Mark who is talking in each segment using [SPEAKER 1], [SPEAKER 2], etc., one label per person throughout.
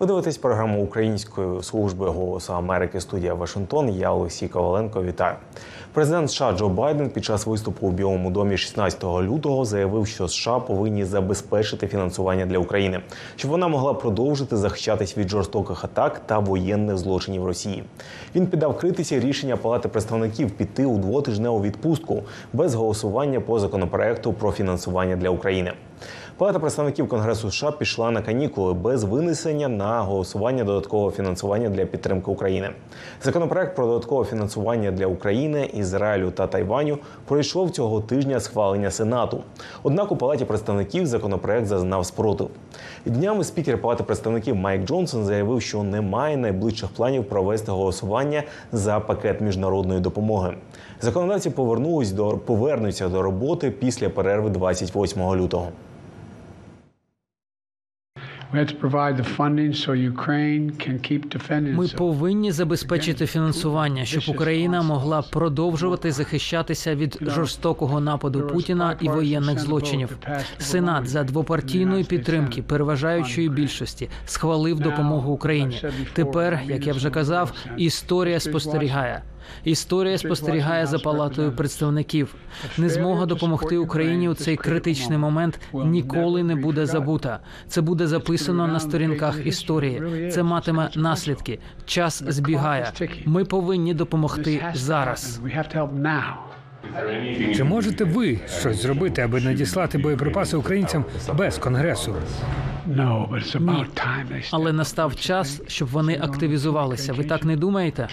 [SPEAKER 1] Ви дивитесь програму Української служби голосу Америки студія Вашингтон. Я Олексій Коваленко. Вітаю. Президент США Джо Байден під час виступу у Білому домі 16 лютого заявив, що США повинні забезпечити фінансування для України, щоб вона могла продовжити захищатись від жорстоких атак та воєнних злочинів Росії. Він піддав критиці рішення Палати представників піти у двотижневу відпустку без голосування по законопроекту про фінансування для України. Палата представників Конгресу США пішла на канікули без винесення на голосування додаткового фінансування для підтримки України. Законопроект про додаткове фінансування для України, Ізраїлю та Тайваню пройшов цього тижня схвалення Сенату. Однак у палаті представників законопроект зазнав спротив. Днями спікер Палати представників Майк Джонсон заявив, що немає найближчих планів провести голосування за пакет міжнародної допомоги. Законодавці повернулись до повернуться до роботи після перерви 28 лютого.
[SPEAKER 2] Ми повинні забезпечити фінансування, щоб Україна могла продовжувати захищатися від жорстокого нападу Путіна і воєнних злочинів. Сенат за двопартійної підтримки переважаючої більшості схвалив допомогу Україні. Тепер, як я вже казав, історія спостерігає. Історія спостерігає за палатою представників. Незмога допомогти Україні у цей критичний момент ніколи не буде забута. Це буде записано на сторінках історії. Це матиме наслідки. Час збігає. Ми повинні допомогти зараз.
[SPEAKER 3] Чи можете ви щось зробити, аби надіслати боєприпаси українцям без конгресу?
[SPEAKER 2] Ні. Але настав час, щоб вони активізувалися. Ви так не думаєте?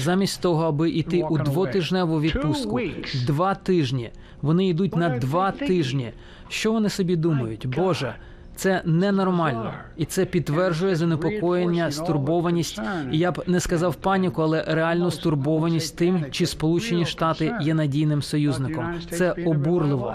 [SPEAKER 2] Замість того, аби йти у двотижневу відпустку, два тижні. Вони йдуть на два тижні. Що вони собі думають? Боже, це ненормально, і це підтверджує занепокоєння, стурбованість. І я б не сказав паніку, але реальну стурбованість тим, чи Сполучені Штати є надійним союзником. Це обурливо.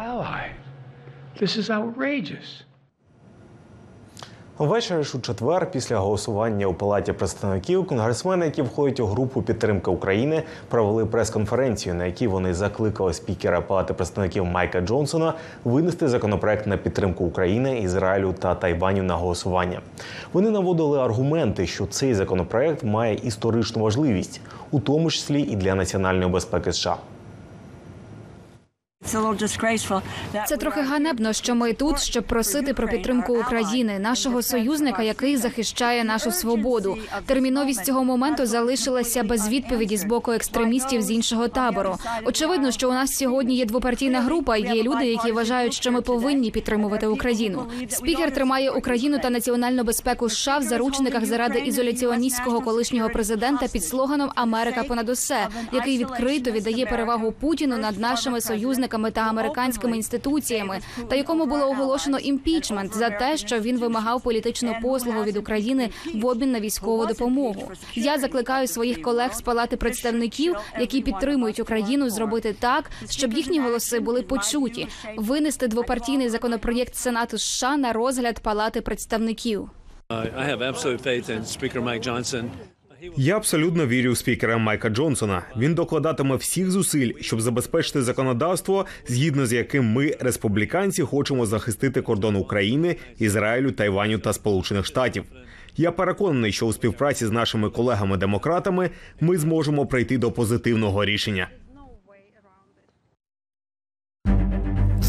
[SPEAKER 1] Увечері ж у четвер, після голосування у палаті представників, конгресмени, які входять у групу підтримки України, провели прес-конференцію, на якій вони закликали спікера палати представників Майка Джонсона винести законопроект на підтримку України, Ізраїлю та Тайваню на голосування. Вони наводили аргументи, що цей законопроект має історичну важливість, у тому числі і для національної безпеки США.
[SPEAKER 4] Це трохи ганебно, що ми тут, щоб просити про підтримку України, нашого союзника, який захищає нашу свободу. Терміновість цього моменту залишилася без відповіді з боку екстремістів з іншого табору. Очевидно, що у нас сьогодні є двопартійна група. Є люди, які вважають, що ми повинні підтримувати Україну. Спікер тримає Україну та національну безпеку США в заручниках заради ізоляціоністського колишнього президента під слоганом Америка понад усе, який відкрито віддає перевагу Путіну над нашими союзниками та американськими інституціями, та якому було оголошено імпічмент за те, що він вимагав політичну послугу від України в обмін на військову допомогу. Я закликаю своїх колег з палати представників, які підтримують Україну, зробити так, щоб їхні голоси були почуті, винести двопартійний законопроєкт Сенату США на розгляд палати представників.
[SPEAKER 5] I have absolute faith in Speaker Mike Johnson.
[SPEAKER 1] Я абсолютно вірю в спікера Майка Джонсона. Він докладатиме всіх зусиль, щоб забезпечити законодавство, згідно з яким ми, республіканці, хочемо захистити кордон України, Ізраїлю, Тайваню та Сполучених Штатів. Я переконаний, що у співпраці з нашими колегами-демократами ми зможемо прийти до позитивного рішення.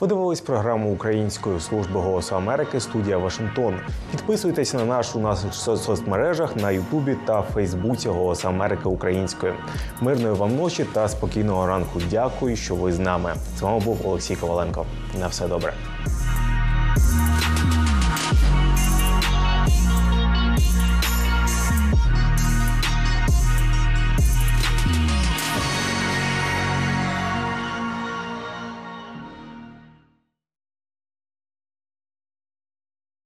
[SPEAKER 1] Ви дивились програму Української служби голосу Америки студія Вашингтон. Підписуйтесь на нас у наших соцмережах на Ютубі та Фейсбуці Голос Америки Українською. Мирної вам ночі та спокійного ранку. Дякую, що ви з нами. З вами був Олексій Коваленко. На все добре.